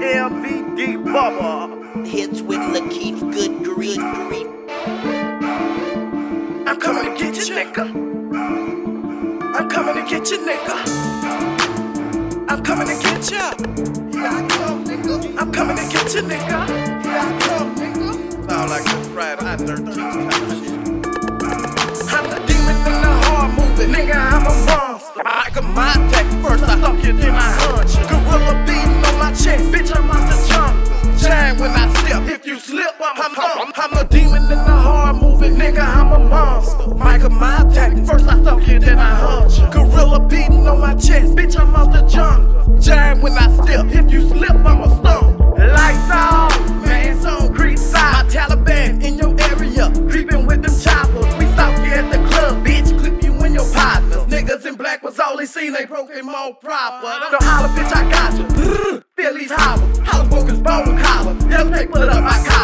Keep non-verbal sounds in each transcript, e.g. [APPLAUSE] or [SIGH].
LVD Bubba. Hits with Lakeith, good grief, grief. I'm coming to get you, nigga. I'm coming to get you, nigga. I'm coming to get you. Here I come, nigga. I'm coming to get you, nigga. Here I come, nigga. Sound like a Friday Night 13 I'm I'm, I'm demon in the hard moving nigga. I'm a monster. Michael, my tactic. First I fuck you, then I hunt you. Gorilla beating on my chest, bitch. I'm out the jungle. Jam when I step. If you slip, I'm a stone. Lights on, man. So creep side. My Taliban in your area, creeping with them choppers. We stop you at the club, bitch. Clip you and your partners. Niggas in black was all they seen. They broke him all proper. Don't holler, bitch. I got you. [LAUGHS] Feel these hollers. Hollers broke his bone collar. Yeah, they put up my collar.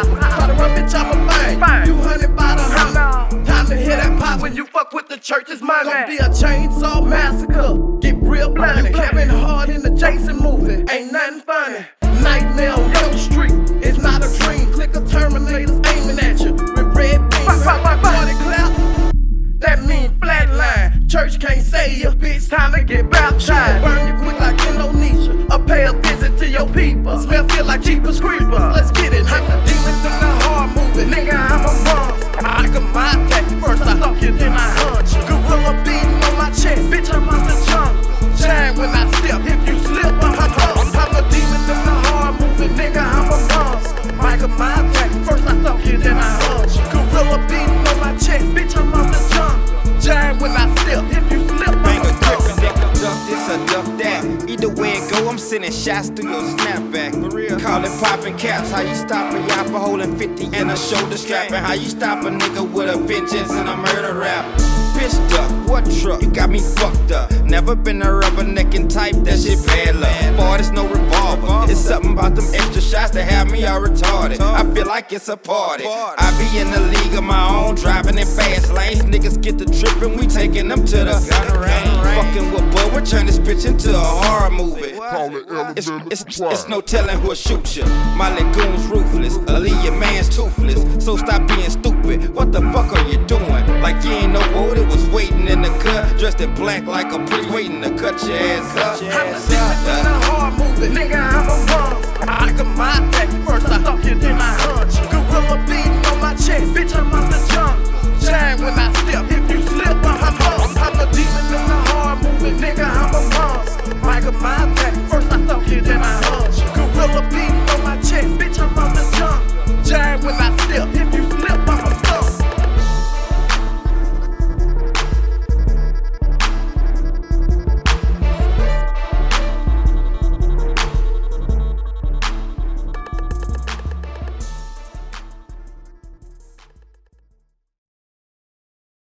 Church's be a chainsaw massacre. Get real bloody. Kevin Hart in the Jason movie. Ain't nothing funny. Nightmare on your street. It's not a dream. Click of Terminators aiming at you with red beams. Party clap. That mean flatline. Church can't save you, bitch. Time to get baptized. Burn you quick like Indonesia. Or pay a visit to your people. Smell feel like Jeepers Creepers. Let's get it. I'm the demon in the horror movie. Nigga, I'm sending shots through your snapback. For real. Call it popping caps. How you stop a yapper holding 50 and a shoulder strap? And how you stop a nigga with a vengeance and a murder rap? Bitch duck, what truck? You got me fucked up. Never been a rubbernecking type, that shit bad luck. Boy, there's no revolver. It's something about them extra shots that have me all retarded. I feel like it's a party. I be in the league of my own, driving in fast lanes. Niggas get the trippin', we taking them to the gun range. Fucking with Bud, we're turning this bitch into a horror movie. It's, it's, it's no telling who'll shoot you. My lagoon's ruthless. I leave your man's toothless. So stop being stupid. What the fuck are you doing? Like you ain't no boat, it was waiting in the cut. Dressed in black like a priest, waiting to cut your ass up. I'm the demon in the horror movie. Nigga,